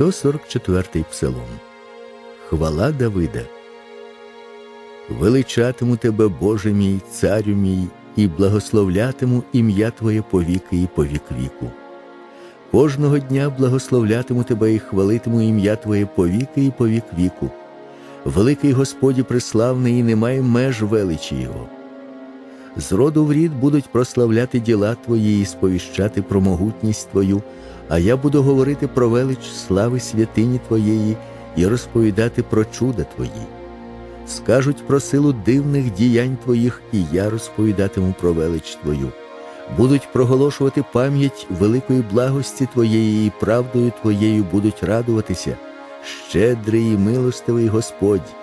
144 псалом. Хвала Давида. Величатиму тебе, Боже мій, царю мій, і благословлятиму ім'я Твоє повіки і повік віку. Кожного дня благословлятиму тебе і хвалитиму ім'я Твоє повіки і повік віку. Великий Господі преславний і немає меж величі Його. З роду в рід будуть прославляти діла Твої і сповіщати про могутність Твою, а я буду говорити про велич слави святині Твоєї і розповідати про чуда Твої. Скажуть про силу дивних діянь Твоїх, і я розповідатиму про велич Твою. Будуть проголошувати пам'ять великої благості Твоєї і правдою Твоєю будуть радуватися. Щедрий і милостивий Господь,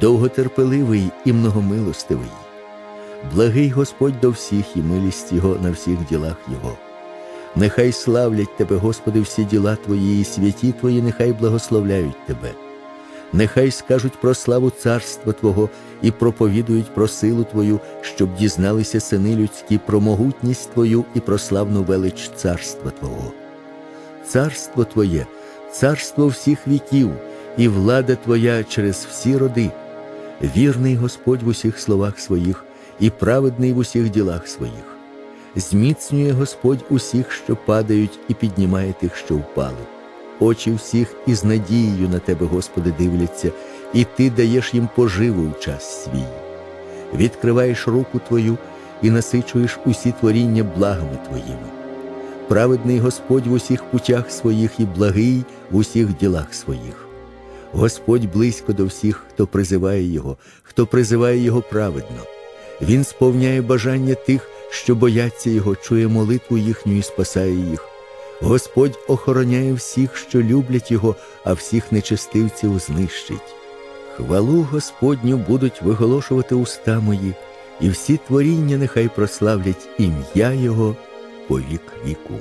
довготерпеливий і многомилостивий. Благий Господь до всіх і милість Його на всіх ділах Його. Нехай славлять Тебе, Господи, всі діла Твої, і святі Твої, нехай благословляють Тебе. Нехай скажуть про славу царства Твого і проповідують про силу Твою, щоб дізналися сини людські про могутність Твою і про славну велич царства Твого. Царство Твоє, царство всіх віків, і влада Твоя через всі роди. Вірний Господь в усіх словах своїх і праведний в усіх ділах своїх. Зміцнює Господь усіх, що падають, і піднімає тих, що впали. Очі всіх із надією на тебе, Господи, дивляться, і Ти даєш їм поживу в час свій. Відкриваєш руку Твою і насичуєш усі творіння благами Твоїми. Праведний Господь в усіх путях своїх і благий в усіх ділах своїх. Господь близько до всіх, хто призиває Його, хто призиває Його праведно. Він сповняє бажання тих, що бояться Його, чує молитву їхню і спасає їх. Господь охороняє всіх, що люблять Його, а всіх нечистивців знищить. Хвалу Господню будуть виголошувати уста мої, і всі творіння нехай прославлять ім'я Його по вік віку.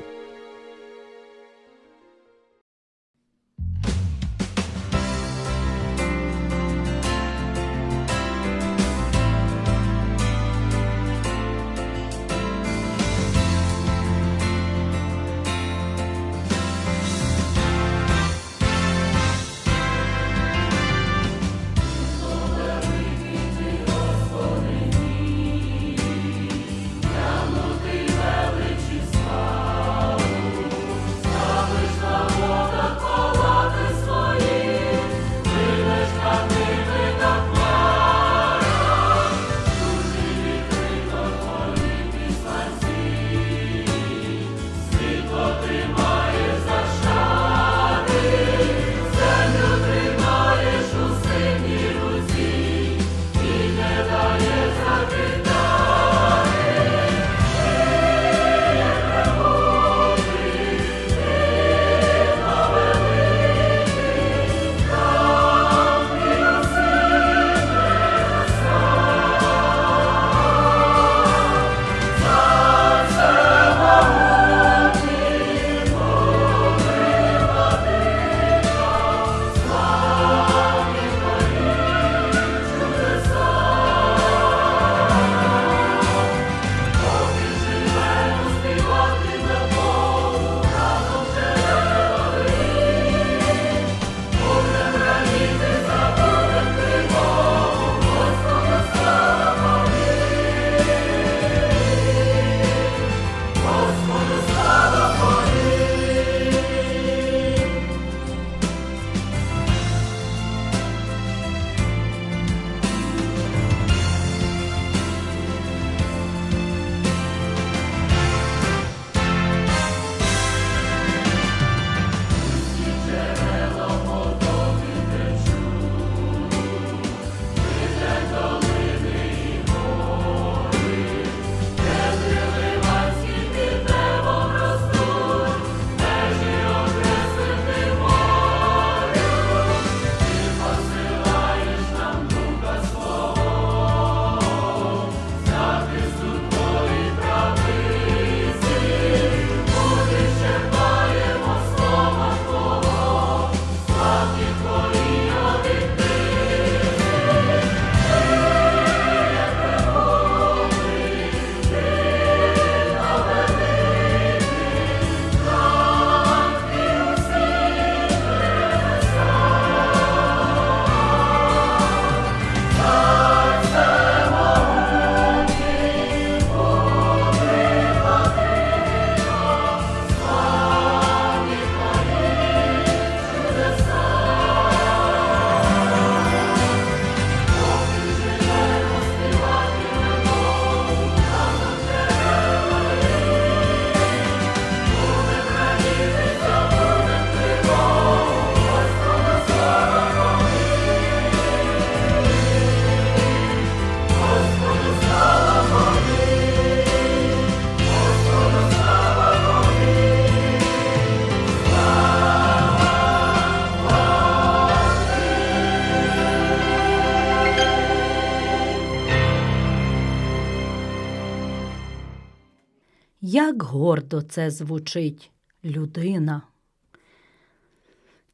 Гордо це звучить людина.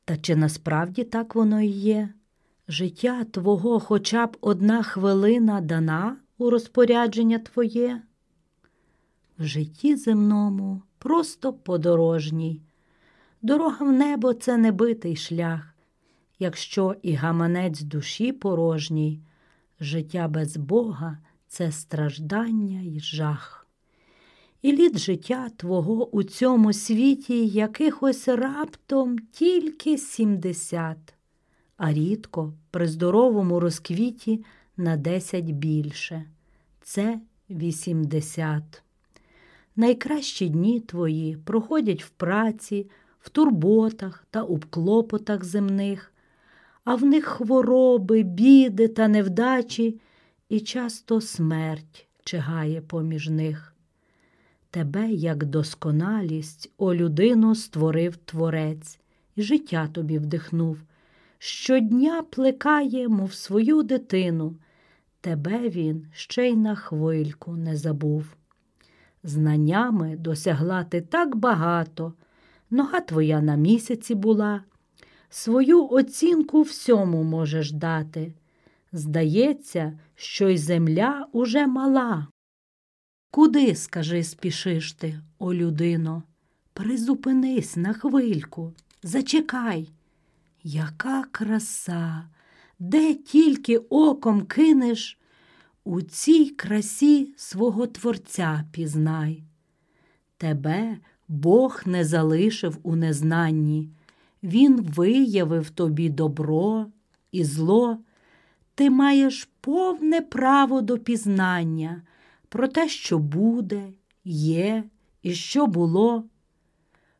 Та чи насправді так воно і є? Життя твого хоча б одна хвилина дана у розпорядження твоє? В житті земному просто подорожній. Дорога в небо це небитий шлях, якщо і гаманець душі порожній, життя без Бога це страждання й жах. І літ життя твого у цьому світі якихось раптом тільки сімдесят, а рідко при здоровому розквіті на десять більше це вісімдесят. Найкращі дні твої проходять в праці, в турботах та у клопотах земних, а в них хвороби, біди та невдачі, і часто смерть чигає поміж них. Тебе, як досконалість, о людину створив Творець, і життя тобі вдихнув. Щодня плекає, мов свою дитину, тебе він ще й на хвильку не забув. Знаннями досягла ти так багато, нога твоя на місяці була, свою оцінку всьому можеш дати. Здається, що й земля уже мала. Куди, скажи, спішиш ти, о людино? Призупинись на хвильку, зачекай. Яка краса, де тільки оком кинеш, у цій красі свого Творця пізнай. Тебе Бог не залишив у незнанні, Він виявив тобі добро і зло. Ти маєш повне право до пізнання про те, що буде, є і що було.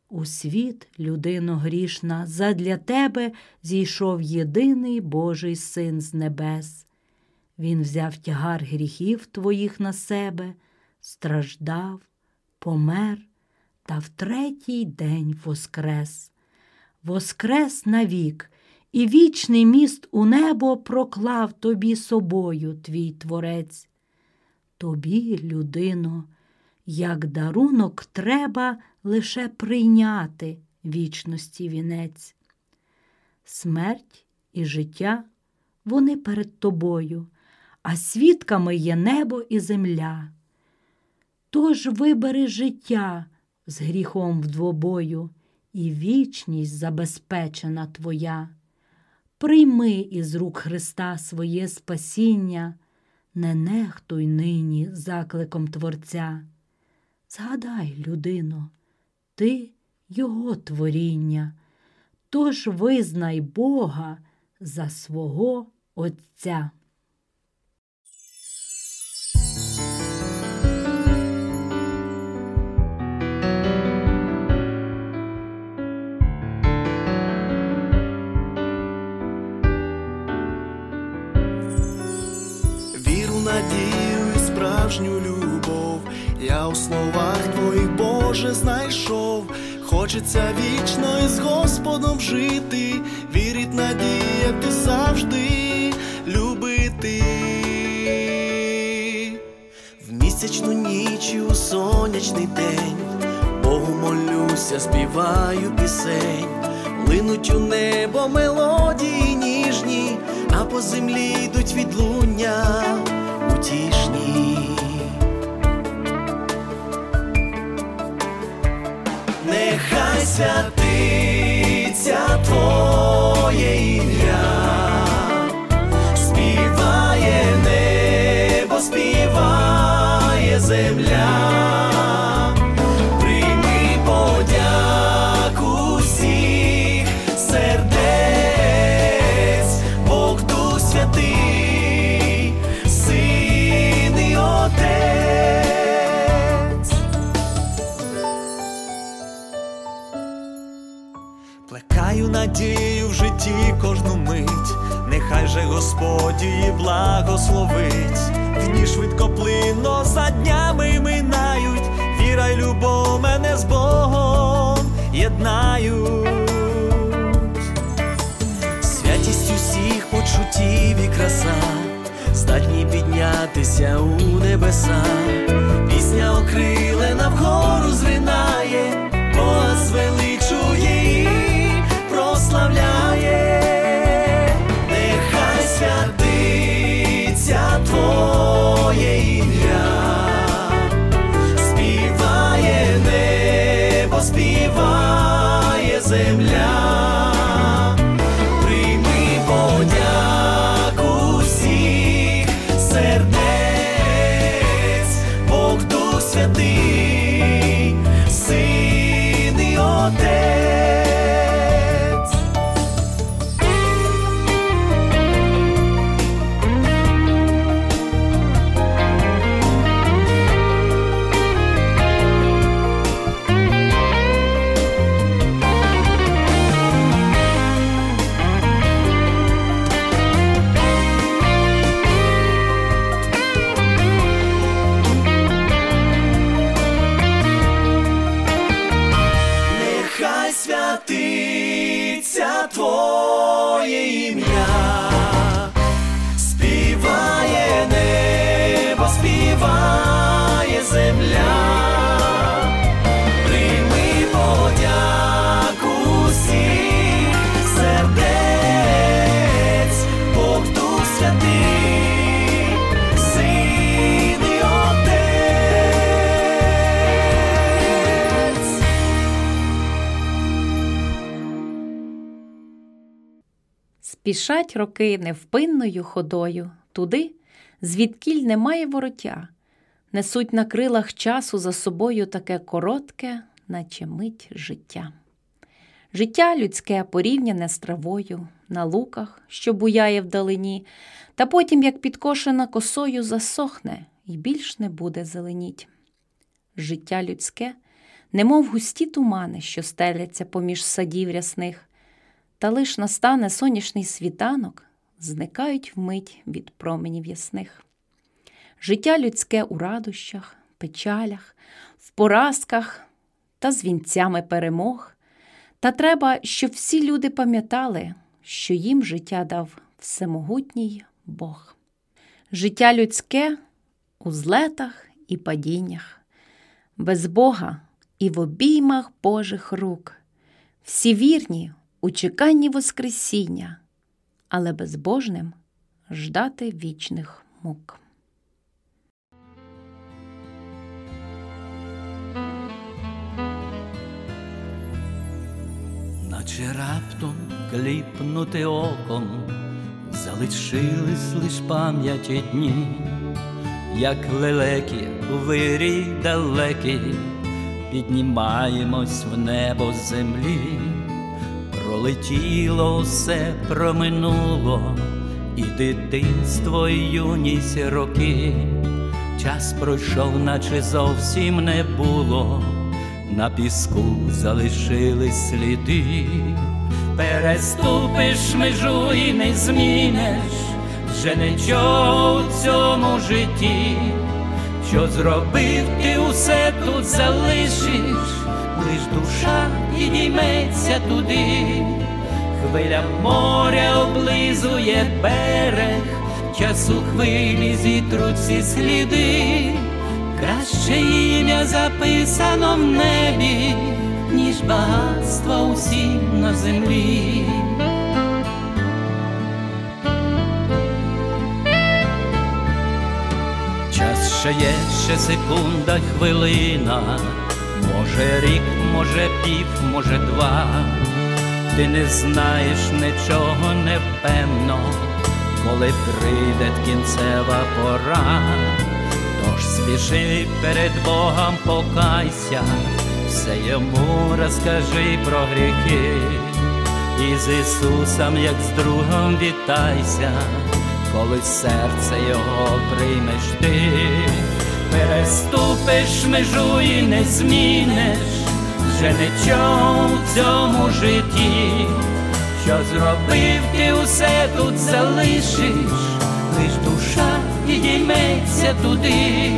У світ, людино грішна, задля тебе зійшов єдиний Божий син з небес. Він взяв тягар гріхів твоїх на себе, страждав, помер та в третій день воскрес. Воскрес навік, і вічний міст у небо проклав тобі собою, твій творець. Тобі, людино, як дарунок треба лише прийняти вічності вінець. Смерть і життя вони перед тобою, а свідками є небо і земля. Тож вибери життя з гріхом в двобою, і вічність забезпечена твоя. Прийми із рук Христа своє спасіння, не нехтуй нині закликом Творця. Згадай, людино, ти Його творіння, тож визнай Бога за свого Отця. Боже, знайшов. Хочеться вічно із Господом жити, вірить, надіяти завжди любити. В місячну ніч і у сонячний день, Богу молюся, співаю пісень, линуть у небо мелодії ніжні, а по землі йдуть відлуння утішні. Нехай святиться Твоє ім'я, співає небо, співає земля, нехай же Господь її благословить. Дні швидко плинно за днями минають, віра й любов мене з Богом єднають. Святість усіх почуттів і краса, здатні піднятися у небеса, пісня окрилена вгору звинає, Бога звеличує Спішать роки невпинною ходою туди, звідкіль немає вороття, несуть на крилах часу за собою таке коротке, наче мить життя. Життя людське порівняне з травою, на луках, що буяє вдалині, та потім, як підкошена косою, засохне і більш не буде зеленіть. Життя людське, немов густі тумани, що стеляться поміж садів рясних, та лиш настане сонячний світанок, зникають вмить від променів ясних. Життя людське у радощах, печалях, в поразках та з вінцями перемог. Та треба, щоб всі люди пам'ятали, що їм життя дав всемогутній Бог. Життя людське у злетах і падіннях, без Бога і в обіймах Божих рук, всі вірні у чеканні Воскресіння, але безбожним ждати вічних мук. наче раптом кліпнути оком, залишились лиш пам'яті дні, як лелеки у вирій далекий, піднімаємось в небо землі, пролетіло все проминуло, і дитинство, і юність роки, час пройшов, наче зовсім не було. На піску залишились сліди, переступиш межу і не зміниш. Вже нічого в цьому житті, що зробив ти усе тут залишиш, підійметься туди, хвиля моря облизує берег, часу хвилі зітруть всі сліди. Краще ім'я записано в небі, ніж багатства усі на землі. Час ще є, ще секунда, хвилина, може рік, може пів, може два. Ти не знаєш нічого непевно, коли прийде кінцева пора. Тож спіши перед Богом покайся, все йому розкажи про гріхи, і з Ісусом, як з другом, вітайся, коли серце Його приймеш ти, переступиш межу і не зміниш. Вже нічого в цьому житті, що зробив ти усе тут залишиш, лиш душа підійметься туди,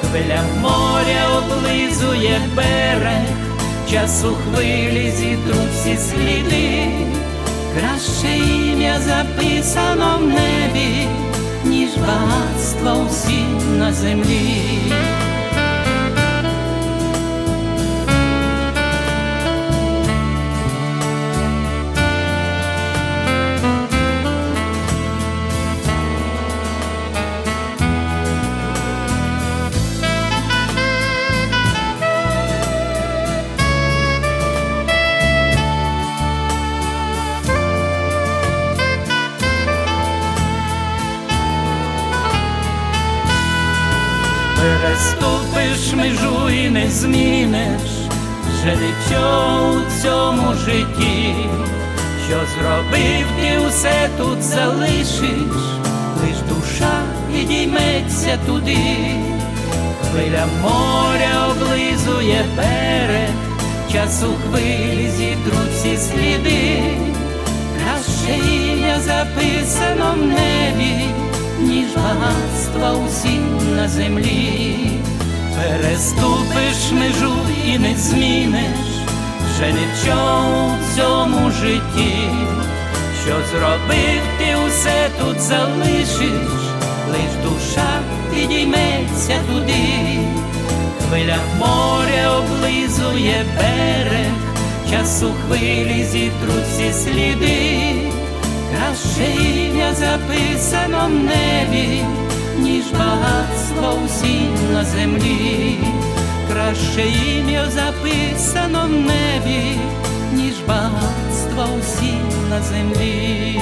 хвиля моря облизує берег, часу хвилі зітруть всі сліди, краще ім'я записано в небі, ніж багатство усі на землі. Переступиш межу і не зміниш. Нічого у цьому житті, що зробив ти усе тут залишиш, лиш душа підійметься туди, хвиля моря облизує берег, часу хвилі зітруть всі сліди, краще ім'я записано в небі, ніж багатства усі на землі. Переступиш межу і не зміниш вже нічого у цьому житті, що зробив ти усе тут залишиш, лиш душа підійметься туди, хвиля моря облизує берег, часу хвилі зітруть всі сліди, краще ім'я записано в небі ніж багатство усі на землі, краще ім'я записано в небі, ніж багатство усі на землі.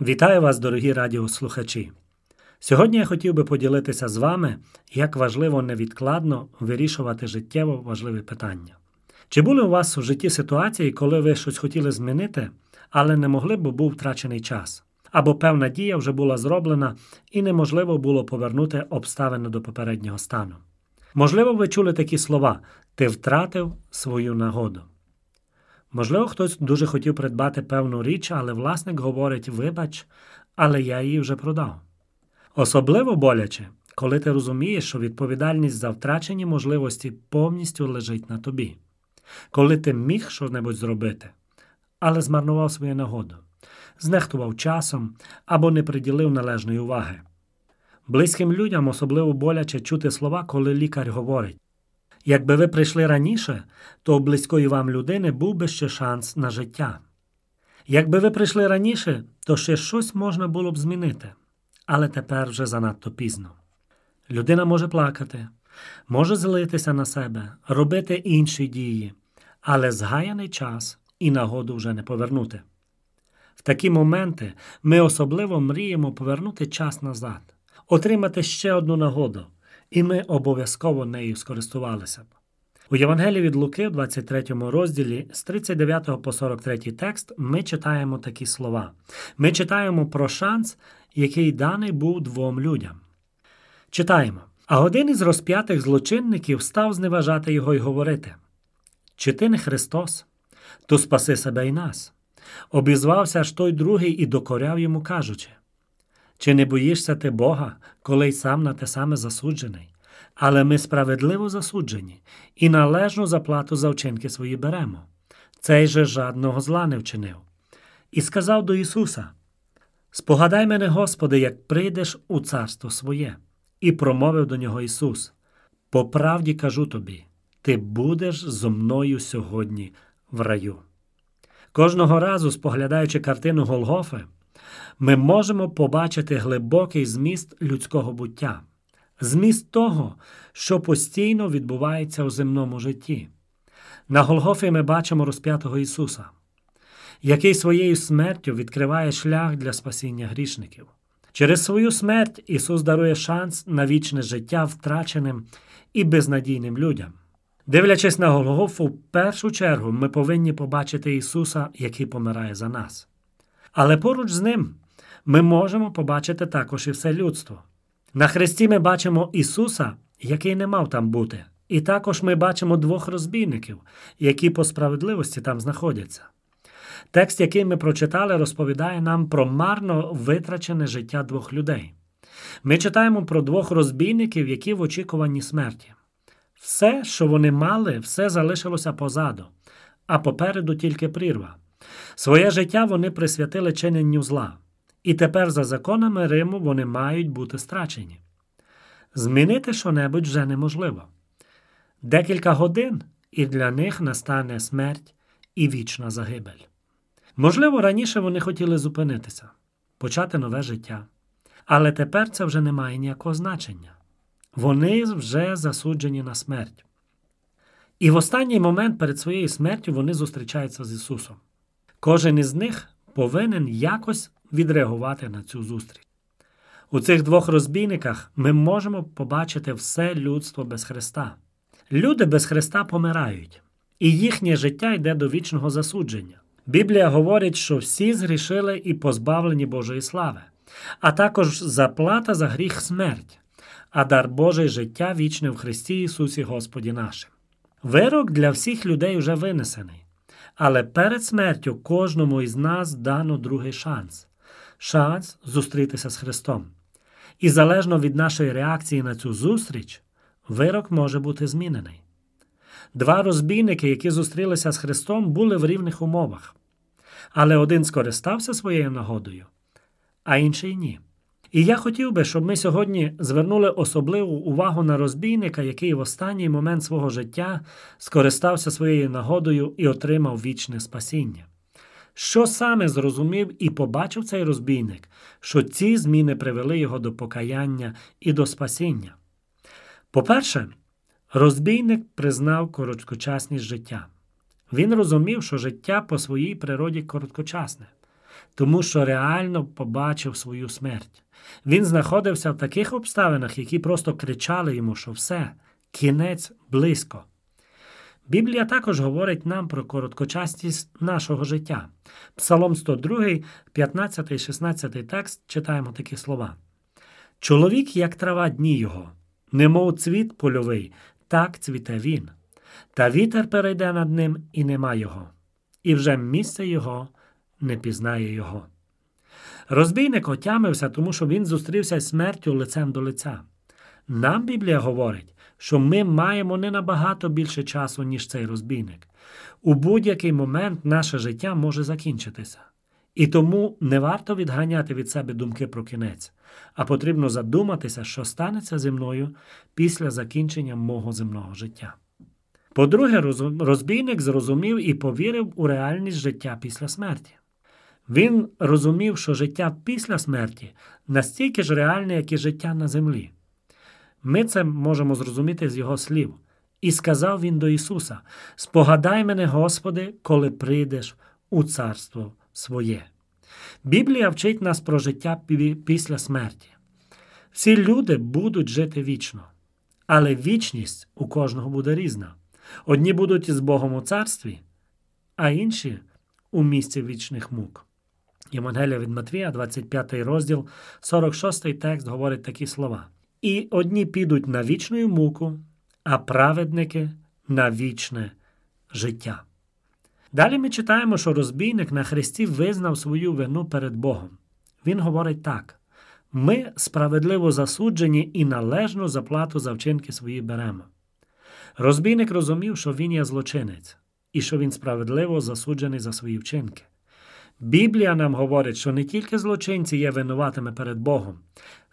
Вітаю вас, дорогі радіослухачі. Сьогодні я хотів би поділитися з вами, як важливо невідкладно вирішувати життєво важливі питання. Чи були у вас у житті ситуації, коли ви щось хотіли змінити, але не могли, бо був втрачений час, або певна дія вже була зроблена і неможливо було повернути обставини до попереднього стану? Можливо, ви чули такі слова ти втратив свою нагоду. Можливо, хтось дуже хотів придбати певну річ, але власник говорить: вибач, але я її вже продав. Особливо боляче, коли ти розумієш, що відповідальність за втрачені можливості повністю лежить на тобі, коли ти міг щось зробити, але змарнував свою нагоду, знехтував часом або не приділив належної уваги. Близьким людям особливо боляче чути слова, коли лікар говорить якби ви прийшли раніше, то у близької вам людини був би ще шанс на життя. Якби ви прийшли раніше, то ще щось можна було б змінити але тепер вже занадто пізно. Людина може плакати, може злитися на себе, робити інші дії, але згаяний час і нагоду вже не повернути. В такі моменти ми особливо мріємо повернути час назад, отримати ще одну нагоду, і ми обов'язково нею скористувалися б. У Євангелії від Луки, в 23 розділі з 39 по 43 текст, ми читаємо такі слова. Ми читаємо про шанс, який даний був двом людям. Читаємо. А один із розп'ятих злочинників став зневажати його й говорити: Чи ти не Христос, то спаси себе й нас. Обізвався аж той другий і докоряв йому, кажучи: Чи не боїшся ти Бога, коли й сам на те саме засуджений? Але ми справедливо засуджені і належну заплату за вчинки свої беремо. Цей же жадного зла не вчинив. І сказав до Ісуса: Спогадай мене, Господи, як прийдеш у царство своє, і промовив до нього Ісус: По правді кажу тобі, ти будеш зо мною сьогодні в раю. Кожного разу, споглядаючи картину Голгофи, ми можемо побачити глибокий зміст людського буття, зміст того, що постійно відбувається у земному житті. На Голгофі ми бачимо розп'ятого Ісуса який своєю смертю відкриває шлях для спасіння грішників. Через свою смерть Ісус дарує шанс на вічне життя втраченим і безнадійним людям. Дивлячись на Голгофу, в першу чергу ми повинні побачити Ісуса, який помирає за нас. Але поруч з Ним ми можемо побачити також і все людство. На Христі ми бачимо Ісуса, який не мав там бути, і також ми бачимо двох розбійників, які по справедливості там знаходяться. Текст, який ми прочитали, розповідає нам про марно витрачене життя двох людей. Ми читаємо про двох розбійників, які в очікуванні смерті. Все, що вони мали, все залишилося позаду, а попереду тільки прірва. Своє життя вони присвятили чиненню зла, і тепер, за законами Риму, вони мають бути страчені. Змінити що-небудь вже неможливо. Декілька годин, і для них настане смерть і вічна загибель. Можливо, раніше вони хотіли зупинитися, почати нове життя. Але тепер це вже не має ніякого значення. Вони вже засуджені на смерть. І в останній момент перед своєю смертю вони зустрічаються з Ісусом. Кожен із них повинен якось відреагувати на цю зустріч. У цих двох розбійниках ми можемо побачити все людство без Христа. Люди без Христа помирають, і їхнє життя йде до вічного засудження. Біблія говорить, що всі згрішили і позбавлені Божої слави, а також заплата за гріх смерть, а дар Божий життя вічне в Христі Ісусі Господі нашим. Вирок для всіх людей вже винесений, але перед смертю кожному із нас дано другий шанс шанс зустрітися з Христом. І залежно від нашої реакції на цю зустріч, вирок може бути змінений. Два розбійники, які зустрілися з Христом, були в рівних умовах, але один скористався своєю нагодою, а інший ні. І я хотів би, щоб ми сьогодні звернули особливу увагу на розбійника, який в останній момент свого життя скористався своєю нагодою і отримав вічне спасіння. Що саме зрозумів і побачив цей розбійник, що ці зміни привели його до покаяння і до спасіння? По-перше, розбійник признав короткочасність життя. Він розумів, що життя по своїй природі короткочасне, тому що реально побачив свою смерть. Він знаходився в таких обставинах, які просто кричали йому, що все, кінець близько. Біблія також говорить нам про короткочасність нашого життя. Псалом 102, 15 і 16 текст читаємо такі слова. Чоловік, як трава дні його, немов цвіт польовий, так цвіте він, та вітер перейде над ним і нема його, і вже місце його не пізнає його. Розбійник отямився, тому що він зустрівся з смертю лицем до лиця. Нам Біблія говорить, що ми маємо не набагато більше часу, ніж цей розбійник. У будь-який момент наше життя може закінчитися. І тому не варто відганяти від себе думки про кінець, а потрібно задуматися, що станеться зі мною після закінчення мого земного життя. По-друге, розбійник зрозумів і повірив у реальність життя після смерті. Він розумів, що життя після смерті настільки ж реальне, як і життя на землі. Ми це можемо зрозуміти з його слів. І сказав він до Ісуса: Спогадай мене, Господи, коли прийдеш у царство своє. Біблія вчить нас про життя після смерті. Всі люди будуть жити вічно, але вічність у кожного буде різна. Одні будуть із Богом у царстві, а інші у місці вічних мук. Євангелія від Матвія, 25 розділ, 46 текст говорить такі слова. І одні підуть на вічну муку, а праведники на вічне життя. Далі ми читаємо, що розбійник на Христі визнав свою вину перед Богом. Він говорить так: ми справедливо засуджені і належну заплату за вчинки свої беремо. Розбійник розумів, що він є злочинець і що він справедливо засуджений за свої вчинки. Біблія нам говорить, що не тільки злочинці є винуватими перед Богом,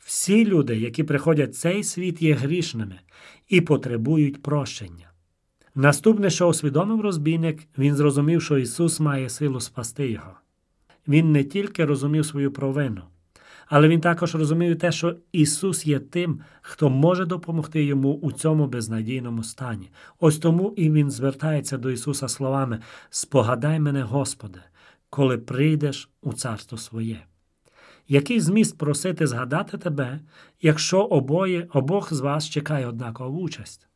всі люди, які приходять в цей світ, є грішними і потребують прощення. Наступне, що усвідомив розбійник, він зрозумів, що Ісус має силу спасти його. Він не тільки розумів свою провину, але він також розумів те, що Ісус є тим, хто може допомогти йому у цьому безнадійному стані. Ось тому і Він звертається до Ісуса словами: Спогадай мене, Господи, коли прийдеш у царство своє. Який зміст просити згадати тебе, якщо обоє, обох з вас чекає однакова участь?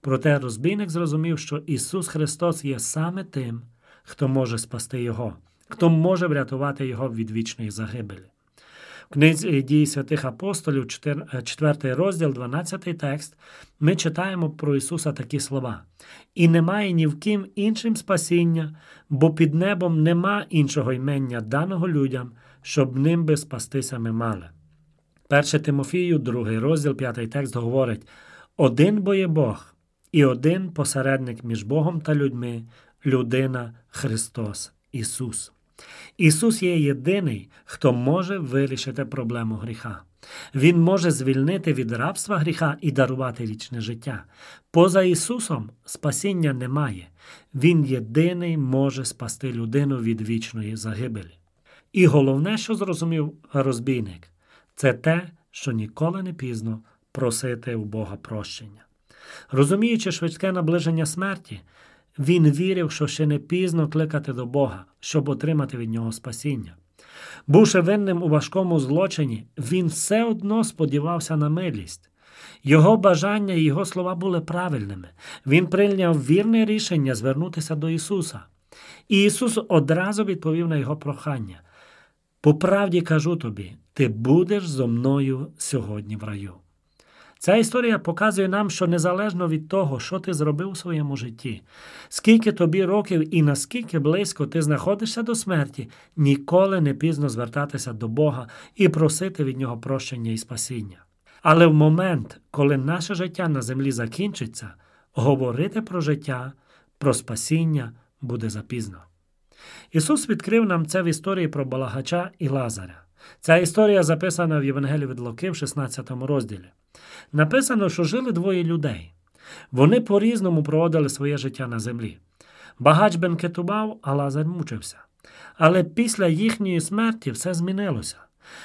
Проте розбійник зрозумів, що Ісус Христос є саме тим, хто може спасти Його, хто може врятувати Його від вічної загибелі. В книзі дії святих апостолів, 4 розділ, 12 текст, ми читаємо про Ісуса такі слова: І немає ні в ким іншим спасіння, бо під небом нема іншого ймення даного людям, щоб ним би спастися ми мали. 1 Тимофію, 2 розділ, 5 текст говорить: Один бо є Бог, і один посередник між Богом та людьми, людина Христос Ісус. Ісус є єдиний, хто може вирішити проблему гріха. Він може звільнити від рабства гріха і дарувати вічне життя. Поза Ісусом спасіння немає. Він єдиний може спасти людину від вічної загибелі. І головне, що зрозумів розбійник, це те, що ніколи не пізно просити у Бога прощення. Розуміючи швидке наближення смерті, Він вірив, що ще не пізно кликати до Бога, щоб отримати від нього спасіння. Бувши винним у важкому злочині, він все одно сподівався на милість. Його бажання і його слова були правильними. Він прийняв вірне рішення звернутися до Ісуса. І Ісус одразу відповів на його прохання. По правді кажу тобі, ти будеш зо мною сьогодні в раю. Ця історія показує нам, що незалежно від того, що ти зробив у своєму житті, скільки тобі років і наскільки близько ти знаходишся до смерті, ніколи не пізно звертатися до Бога і просити від Нього прощення і спасіння. Але в момент, коли наше життя на землі закінчиться, говорити про життя, про спасіння буде запізно. Ісус відкрив нам це в історії про Балагача і Лазаря. Ця історія записана в Євангелії від Луки в 16 розділі. Написано, що жили двоє людей. Вони по-різному проводили своє життя на землі. Багач бенкетував, а Лазар мучився. Але після їхньої смерті все змінилося.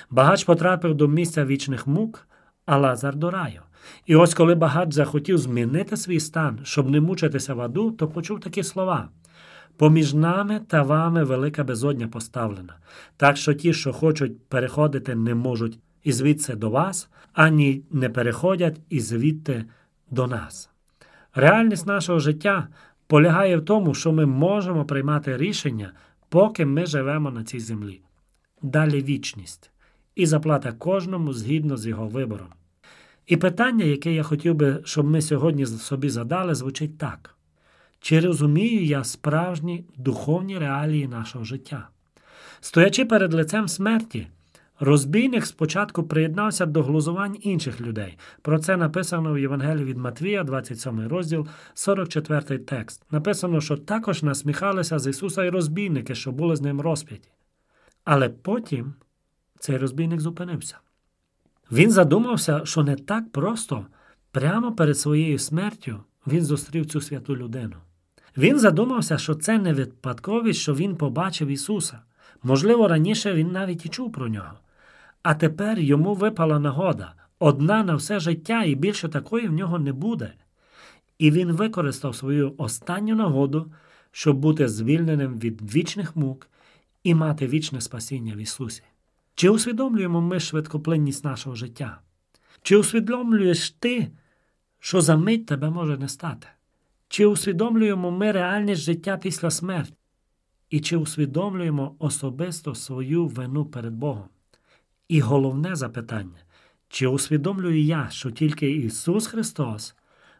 Багач потрапив до місця вічних мук, а Лазар до раю. І ось коли багач захотів змінити свій стан, щоб не мучитися в аду, то почув такі слова. Поміж нами та вами велика безодня поставлена, так що ті, що хочуть переходити, не можуть і звідси до вас, ані не переходять і звідти до нас. Реальність нашого життя полягає в тому, що ми можемо приймати рішення, поки ми живемо на цій землі. Далі вічність і заплата кожному згідно з його вибором. І питання, яке я хотів би, щоб ми сьогодні собі задали, звучить так. Чи розумію я справжні духовні реалії нашого життя? Стоячи перед лицем смерті, розбійник спочатку приєднався до глузувань інших людей. Про це написано в Євангелії від Матвія, 27 розділ, 44 текст. Написано, що також насміхалися з Ісуса і розбійники, що були з ним розп'яті. Але потім цей розбійник зупинився. Він задумався, що не так просто прямо перед своєю смертю він зустрів цю святу людину. Він задумався, що це не випадковість, що він побачив Ісуса. Можливо, раніше він навіть і чув про нього. А тепер йому випала нагода одна на все життя, і більше такої в нього не буде. І він використав свою останню нагоду, щоб бути звільненим від вічних мук і мати вічне спасіння в Ісусі. Чи усвідомлюємо ми швидкоплинність нашого життя? Чи усвідомлюєш ти, що за мить тебе може не стати? Чи усвідомлюємо ми реальність життя після смерті? І чи усвідомлюємо особисто свою вину перед Богом? І головне запитання: чи усвідомлюю я, що тільки Ісус Христос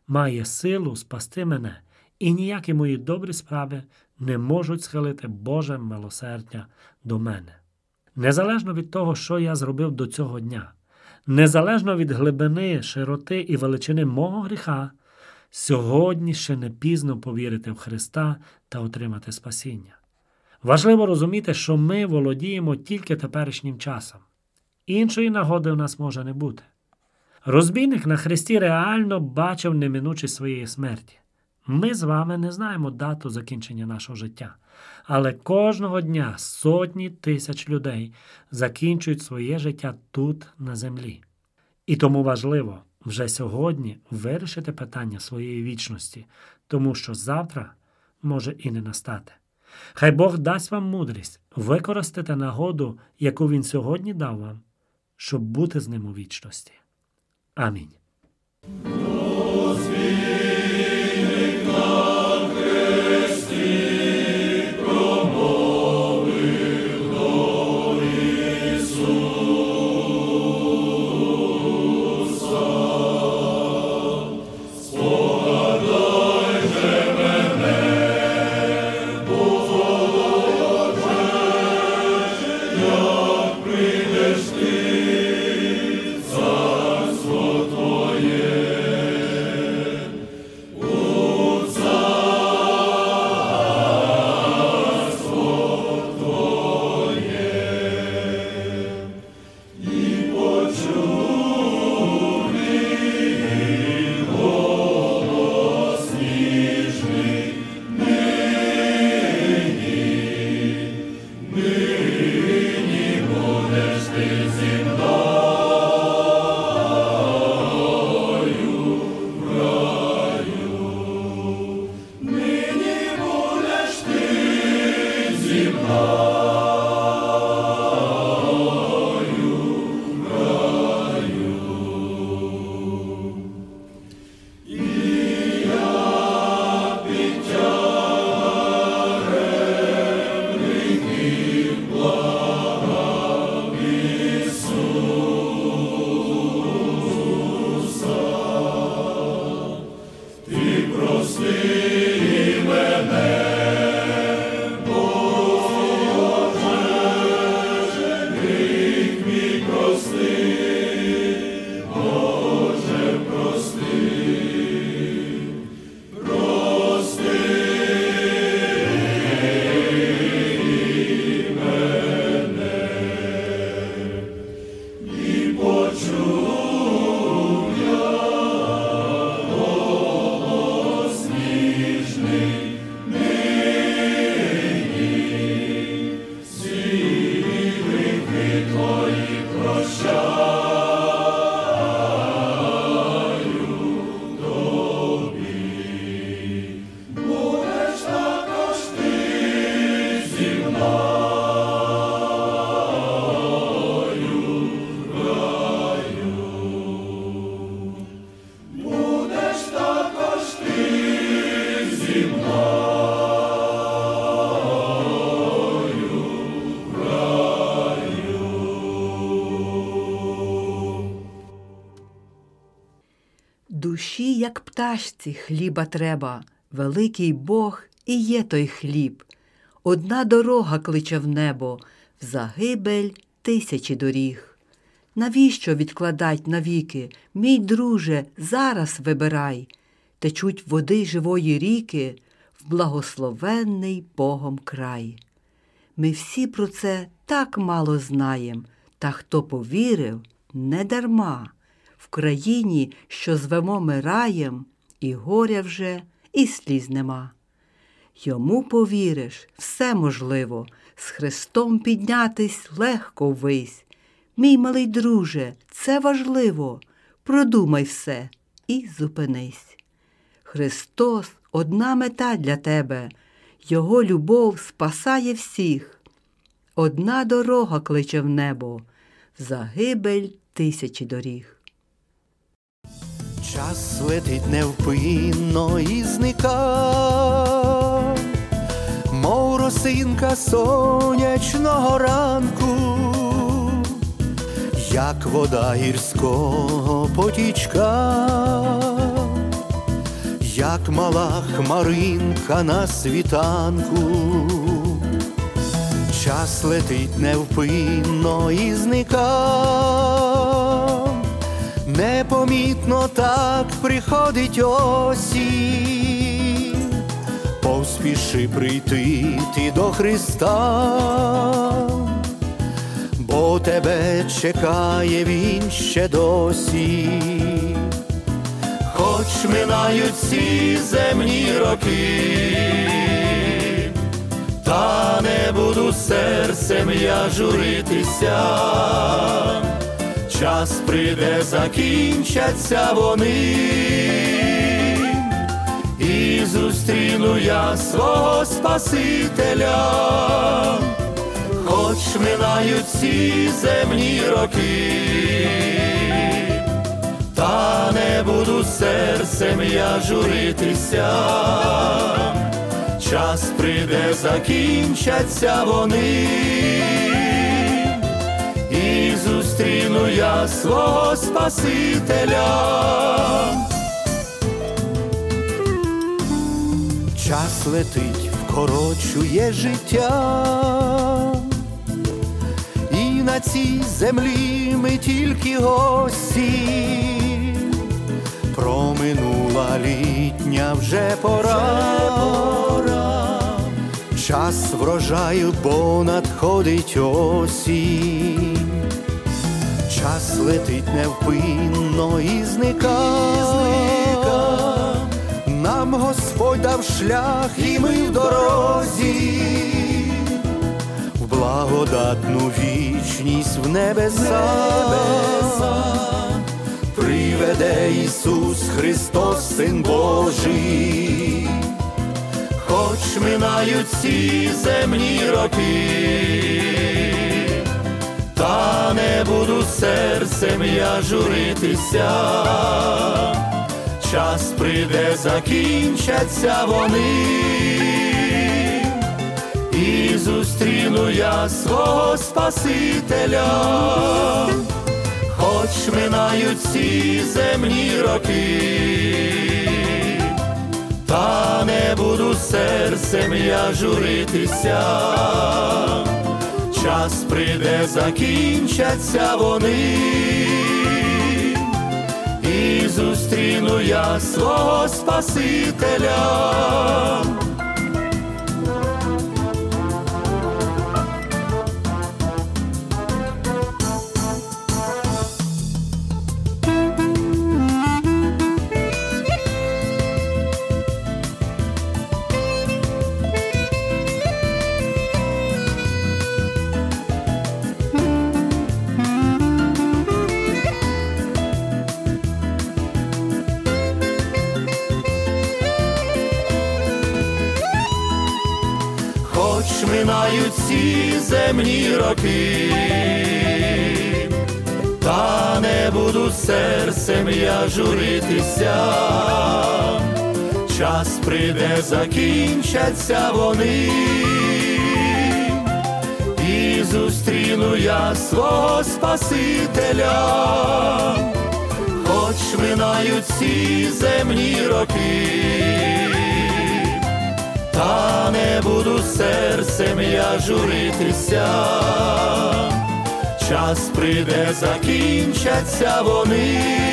має силу спасти мене, і ніякі мої добрі справи не можуть схилити Боже милосердя до мене? Незалежно від того, що я зробив до цього дня, незалежно від глибини, широти і величини мого гріха, сьогодні ще не пізно повірити в Христа та отримати спасіння. Важливо розуміти, що ми володіємо тільки теперішнім часом. Іншої нагоди в нас може не бути. Розбійник на Христі реально бачив неминучість своєї смерті. Ми з вами не знаємо дату закінчення нашого життя, але кожного дня сотні тисяч людей закінчують своє життя тут, на землі. І тому важливо вже сьогодні вирішити питання своєї вічності, тому що завтра може і не настати. Хай Бог дасть вам мудрість використати нагоду, яку Він сьогодні дав вам, щоб бути з ним у вічності. Амінь. Як пташці, хліба треба, великий Бог і є той хліб. Одна дорога кличе в небо, в загибель тисячі доріг. Навіщо відкладать навіки, мій друже, зараз вибирай, течуть води живої ріки в благословенний Богом край. Ми всі про це так мало знаєм, та хто повірив, не дарма. Країні, що звемо ми раєм, і горя вже, і сліз нема. Йому повіриш, все можливо, з Христом піднятись легко ввись. Мій малий друже, це важливо, продумай все і зупинись. Христос одна мета для тебе, Його любов спасає всіх. Одна дорога кличе в небо, загибель тисячі доріг. Час летить невпинно і зника, мов росинка сонячного ранку, як вода гірського потічка, як мала хмаринка на світанку. Час летить невпинно і зника, непомітно так приходить осінь, поспіши прийти ти до Христа, бо тебе чекає Він ще досі, хоч минають ці земні роки та не буду серцем я журитися, час прийде, закінчаться вони, і зустріну я свого Спасителя, хоч минають ці земні роки, та не буду серцем я журитися. Час прийде, закінчаться вони, зустріну я свого Спасителя. Час летить, вкорочує життя, і на цій землі ми тільки гості. Проминула літня вже пора, час врожаю, бо надходить осінь, час летить невпинно і зникає. Нам Господь дав шлях, і ми в дорозі, в благодатну вічність в небеса. Приведе Ісус Христос, Син Божий, хоч минають ці земні роки, та не буду серцем я журитися, час прийде, закінчаться вони, і зустріну я свого Спасителя. Хоч минають ці земні роки, та не буду серцем я журитися, час прийде, закінчаться вони, і зустріну я свого Спасителя. Серцем я журитися, час прийде, закінчаться вони, і зустріну я свого Спасителя, хоч минають ці земні роки, та не буду серцем я журитися, час прийде, закінчаться вони,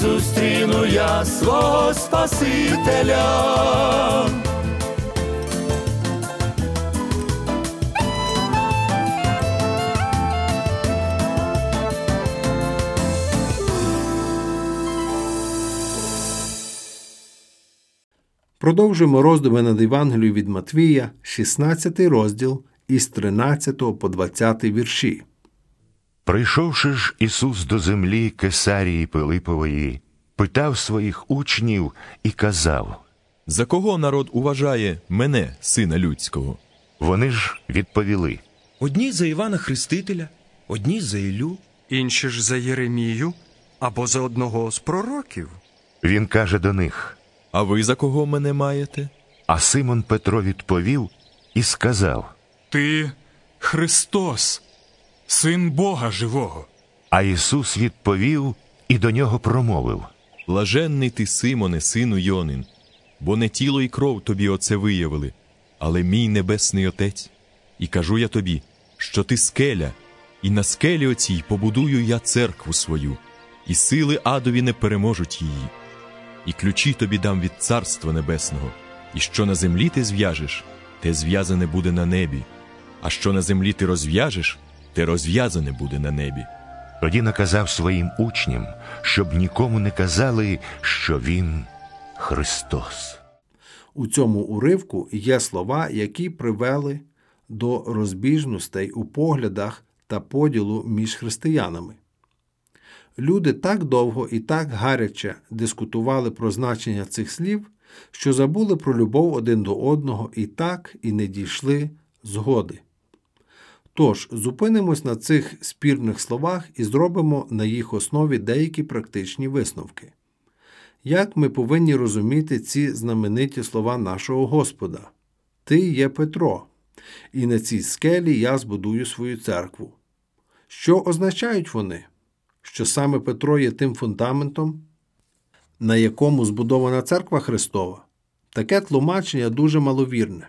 зустріну я свого Спасителя. Продовжуємо роздуми над Євангелією від Матвія, 16 розділ із 13 по 20 вірші. Прийшовши ж Ісус до землі Кесарії Пилипової, питав своїх учнів і казав. За кого народ уважає мене, сина людського? Вони ж відповіли. Одні за Івана Хрестителя, одні за Ілю, інші ж за Єремію або за одного з пророків. Він каже до них. А ви за кого мене маєте? А Симон Петро відповів і сказав. Ти Христос, син Бога живого. А Ісус відповів і до нього промовив. Блаженний ти, Симоне, сину Йонин, бо не тіло і кров тобі оце виявили, але мій небесний Отець. І кажу я тобі, що ти скеля, і на скелі оцій побудую я церкву свою, і сили адові не переможуть її. І ключі тобі дам від Царства Небесного, і що на землі ти зв'яжеш, те зв'язане буде на небі, а що на землі ти розв'яжеш, те розв'язане буде на небі. Тоді наказав своїм учням, щоб нікому не казали, що він Христос. У цьому уривку є слова, які привели до розбіжностей у поглядах та поділу між християнами. Люди так довго і так гаряче дискутували про значення цих слів, що забули про любов один до одного і так і не дійшли згоди. Тож зупинимось на цих спірних словах і зробимо на їх основі деякі практичні висновки. Як ми повинні розуміти ці знамениті слова нашого Господа? Ти є Петро, і на цій скелі я збудую свою церкву. Що означають вони? Що саме Петро є тим фундаментом, на якому збудована церква Христова? Таке тлумачення дуже маловірне.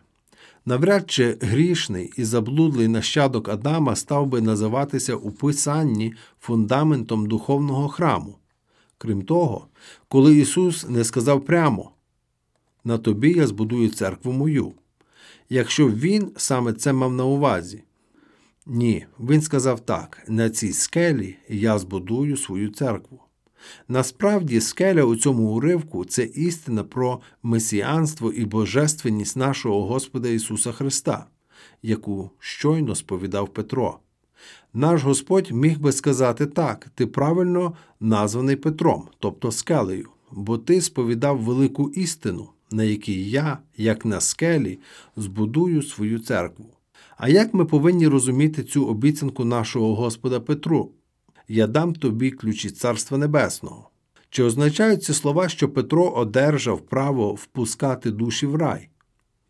Навряд чи грішний і заблудлий нащадок Адама став би називатися у Писанні фундаментом духовного храму. Крім того, коли Ісус не сказав прямо на тобі я збудую церкву мою, якщо Він саме це мав на увазі. Ні, він сказав так: на цій скелі я збудую свою церкву. Насправді, скеля у цьому уривку це істина про месіанство і божественність нашого Господа Ісуса Христа, яку щойно сповідав Петро. Наш Господь міг би сказати так: ти правильно названий Петром, тобто скелею, бо ти сповідав велику істину, на якій я, як на скелі, збудую свою церкву. А як ми повинні розуміти цю обіцянку нашого Господа Петру? Я дам тобі ключі Царства Небесного. Чи означають ці слова, що Петро одержав право впускати душі в рай?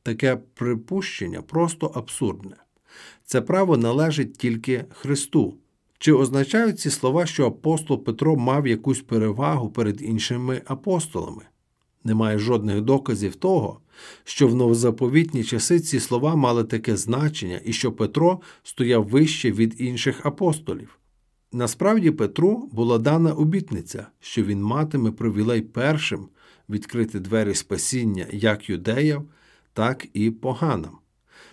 Таке припущення просто абсурдне. Це право належить тільки Христу. Чи означають ці слова, що апостол Петро мав якусь перевагу перед іншими апостолами? Немає жодних доказів того, що в новозаповітні часи ці слова мали таке значення і що Петро стояв вище від інших апостолів. Насправді Петру була дана обітниця, що він матиме привілей першим відкрити двері спасіння як юдеям, так і поганам.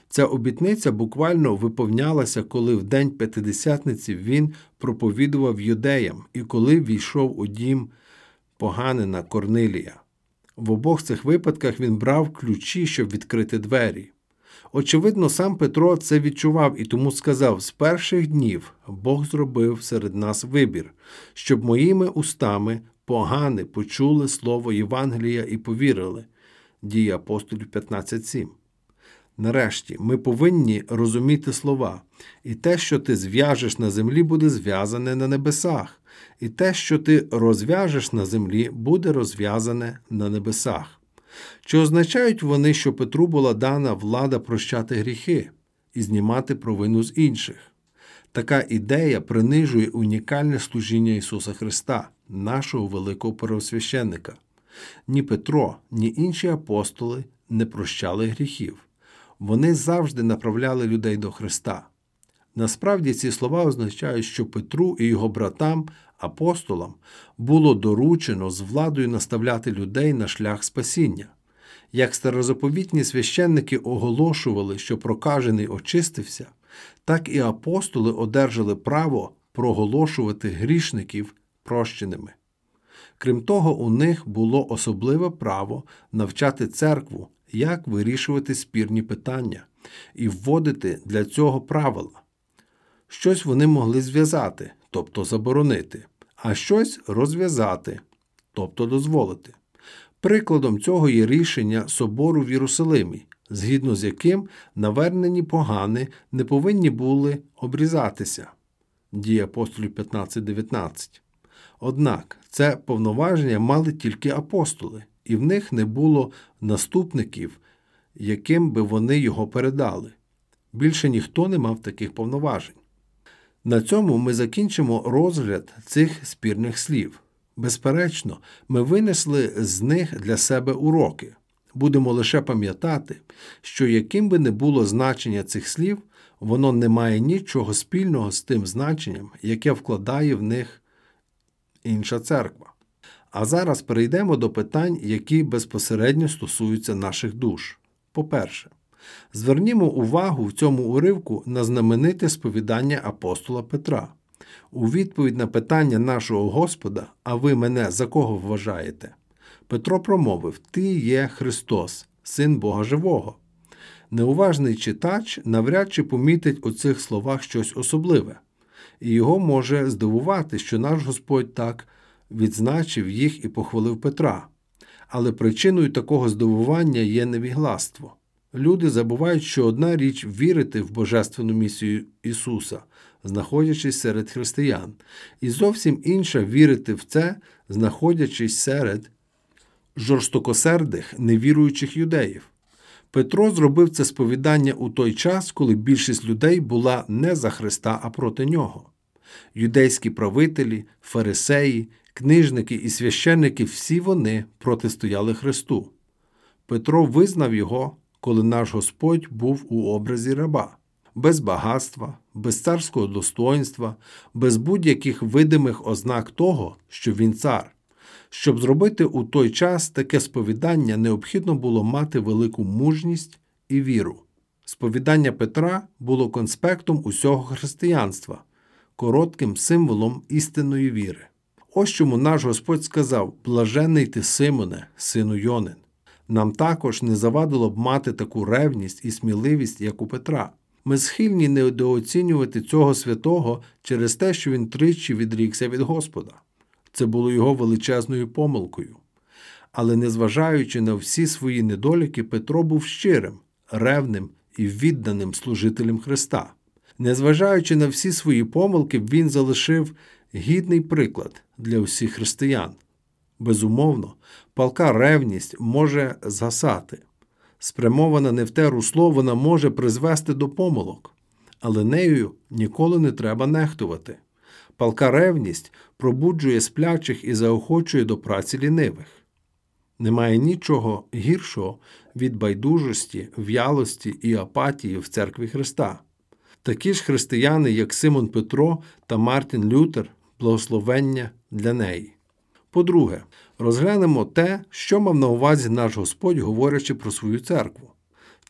Ця обітниця буквально виповнялася, коли в день п'ятидесятниці він проповідував юдеям і коли війшов у дім поганина Корнилія. В обох цих випадках він брав ключі, щоб відкрити двері. Очевидно, сам Петро це відчував і тому сказав: з перших днів Бог зробив серед нас вибір, щоб моїми устами погани почули слово Євангелія і повірили. Дії апостолів 15.7. Нарешті, ми повинні розуміти слова, і те, що ти зв'яжеш на землі, буде зв'язане на небесах, і те, що ти розв'яжеш на землі, буде розв'язане на небесах. Чи означають вони, що Петру була дана влада прощати гріхи і знімати провину з інших? Така ідея принижує унікальне служіння Ісуса Христа, нашого великого первосвященника. Ні Петро, ні інші апостоли не прощали гріхів. Вони завжди направляли людей до Христа. Насправді ці слова означають, що Петру і його братам, апостолам, було доручено з владою наставляти людей на шлях спасіння. Як старозаповітні священники оголошували, що прокажений очистився, так і апостоли одержали право проголошувати грішників прощеними. Крім того, у них було особливе право навчати церкву, як вирішувати спірні питання і вводити для цього правила. Щось вони могли зв'язати, тобто заборонити, а щось розв'язати, тобто дозволити. Прикладом цього є рішення собору в Єрусалимі, згідно з яким навернені погани не повинні були обрізатися. Дії апостолів 15.19. Однак це повноваження мали тільки апостоли, і в них не було наступників, яким би вони його передали. Більше ніхто не мав таких повноважень. На цьому ми закінчимо розгляд цих спірних слів. Безперечно, ми винесли з них для себе уроки. Будемо лише пам'ятати, що яким би не було значення цих слів, воно не має нічого спільного з тим значенням, яке вкладає в них інша церква. А зараз перейдемо до питань, які безпосередньо стосуються наших душ. По-перше, звернімо увагу в цьому уривку на знамените сповідання апостола Петра. У відповідь на питання нашого Господа, а ви мене за кого вважаєте? Петро промовив: Ти є Христос, Син Бога Живого. Неуважний читач навряд чи помітить у цих словах щось особливе, і його може здивувати, що наш Господь так відзначив їх і похвалив Петра. Але причиною такого здивування є невігластво. Люди забувають, що одна річ вірити в божественну місію Ісуса, знаходячись серед християн, і зовсім інша вірити в це, знаходячись серед жорстокосердих, невіруючих юдеїв. Петро зробив це сповідання у той час, коли більшість людей була не за Христа, а проти нього. Юдейські правителі, фарисеї, книжники і священники всі вони протистояли Христу. Петро визнав його, коли наш Господь був у образі раба, без багатства, без царського достоинства, без будь-яких видимих ознак того, що він цар. Щоб зробити у той час таке сповідання, необхідно було мати велику мужність і віру. Сповідання Петра було конспектом усього християнства, коротким символом істинної віри. Ось чому наш Господь сказав: Блажений ти, Симоне, сину Йонин. Нам також не завадило б мати таку ревність і сміливість, як у Петра. Ми схильні недооцінювати цього святого через те, що він тричі відрікся від Господа. Це було його величезною помилкою. Але, незважаючи на всі свої недоліки, Петро був щирим, ревним і відданим служителем Христа. Незважаючи на всі свої помилки, він залишив гідний приклад для усіх християн. Безумовно, палка ревність може згасати. Спрямована не в те русло, вона може призвести до помилок, але нею ніколи не треба нехтувати. Палка ревність пробуджує сплячих і заохочує до праці лінивих. Немає нічого гіршого від байдужості, в'ялості і апатії в церкві Христа. Такі ж християни, як Симон Петро та Мартін Лютер, благословення для неї. По-друге, розглянемо те, що мав на увазі наш Господь, говорячи про свою церкву.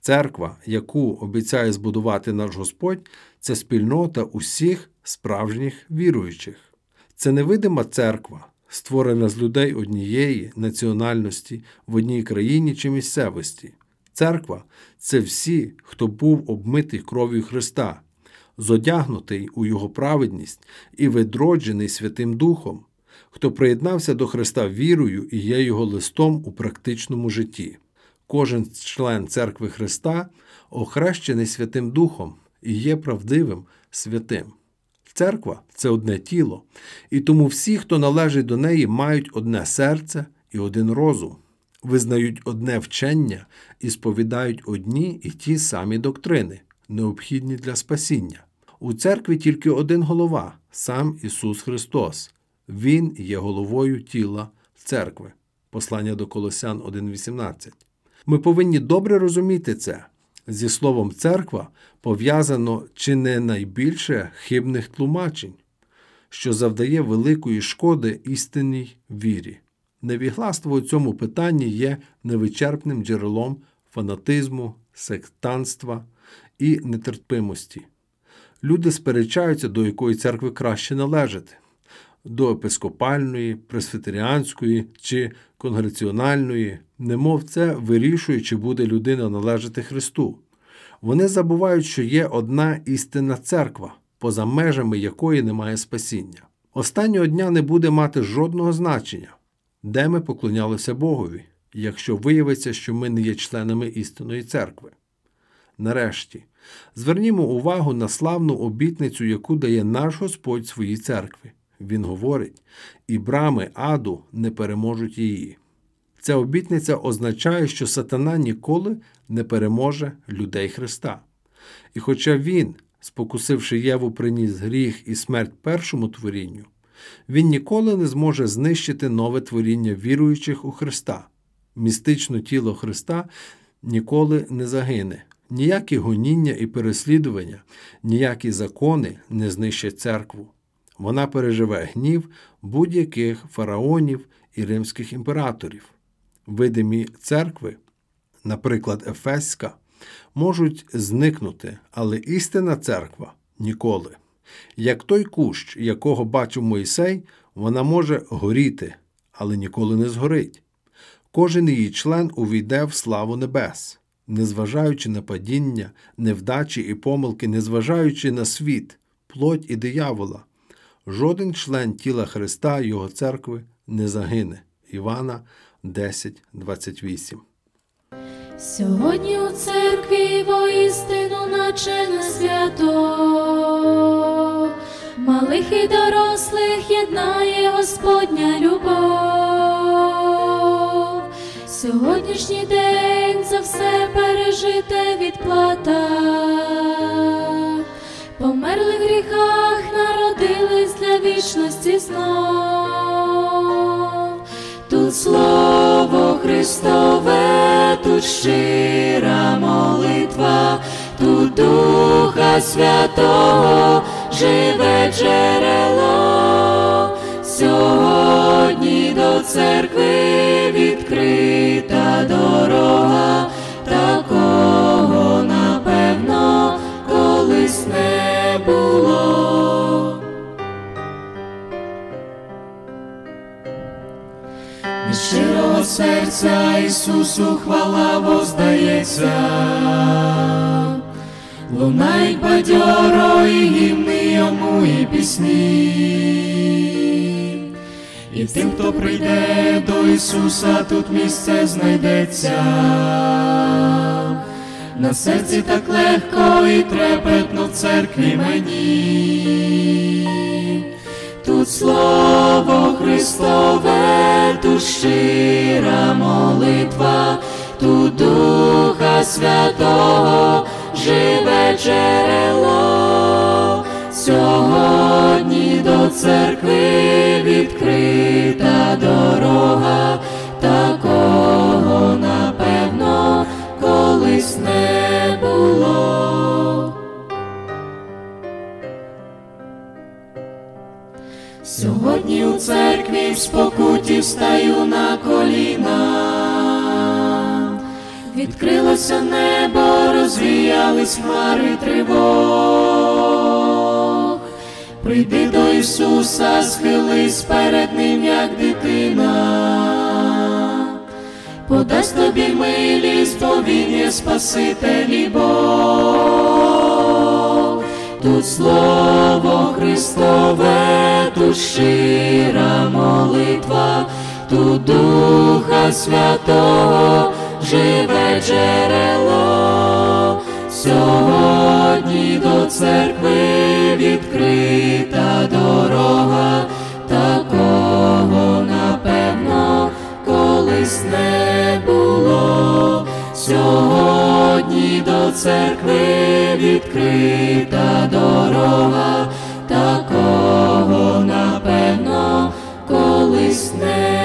Церква, яку обіцяє збудувати наш Господь, це спільнота усіх справжніх віруючих. Це невидима церква, створена з людей однієї національності в одній країні чи місцевості. Церква це всі, хто був обмитий кров'ю Христа, зодягнутий у Його праведність і відроджений Святим Духом, хто приєднався до Христа вірою і є Його листом у практичному житті. Кожен член церкви Христа охрещений Святим Духом і є правдивим святим. Церква це одне тіло, і тому всі, хто належить до неї, мають одне серце і один розум, визнають одне вчення і сповідають одні і ті самі доктрини, необхідні для спасіння. У церкві тільки один голова сам Ісус Христос. Він є головою тіла церкви. Послання до Колосян 1.18. Ми повинні добре розуміти це. Зі словом церква пов'язано чи не найбільше хибних тлумачень, що завдає великої шкоди істинній вірі. Невігластво у цьому питанні є невичерпним джерелом фанатизму, сектанства і нетерпимості. Люди сперечаються, до якої церкви краще належати до епископальної, пресвітеріанської чи конгреціональної, немов це вирішує, чи буде людина належати Христу. Вони забувають, що є одна істинна церква, поза межами якої немає спасіння. Останнього дня не буде мати жодного значення, де ми поклонялися Богові, якщо виявиться, що ми не є членами істинної церкви. Нарешті, звернімо увагу на славну обітницю, яку дає наш Господь своїй церкві. Він говорить, і брами аду не переможуть її. Ця обітниця означає, що сатана ніколи не переможе людей Христа. І хоча він, спокусивши Єву, приніс гріх і смерть першому творінню, він ніколи не зможе знищити нове творіння віруючих у Христа. Містичне тіло Христа ніколи не загине. Ніякі гоніння і переслідування, ніякі закони не знищать церкву. Вона переживе гнів будь-яких фараонів і римських імператорів. Видимі церкви, наприклад, Ефеська, можуть зникнути, але істинна церква ніколи. Як той кущ, якого бачив Мойсей, вона може горіти, але ніколи не згорить. Кожен її член увійде в славу небес, незважаючи на падіння, невдачі і помилки, незважаючи на світ, плоть і диявола. Жоден член тіла Христа Його церкви не загине. Івана 10.28 Сьогодні у церкві воістину наче на свято, малих і дорослих єднає Господня любов. Сьогоднішній день за все пережите відплата. Померли в гріхах, народились для вічності знов. Тут слово Христове, тут щира молитва, тут Духа Святого, живе джерело. Сьогодні до церкви відкрита дорога, такого серця Ісусу хвала воздається, лунають бадьоро і гімни йому і пісні. І тим, хто прийде до Ісуса, тут місце знайдеться. На серці так легко і трепетно в церкві мені. Тут слово Христове, тут щира молитва, тут Духа Святого, живе джерело. Сьогодні до церкви відкрита дорога, такого напевно колись не було. Сьогодні у церкві в спокуті стаю на коліна, відкрилося небо, розвіялись хмари тривог. Прийди до Ісуса, схились перед Ним, як дитина, подасть тобі милість, бо Він Спаситель і Бог. Тут слово Христове, тут щира молитва, тут Духа Святого, живе джерело. Сьогодні до церкви відкрита дорога, такого напевно колись не сьогодні до церкви відкрита дорога, такого напевно колись не.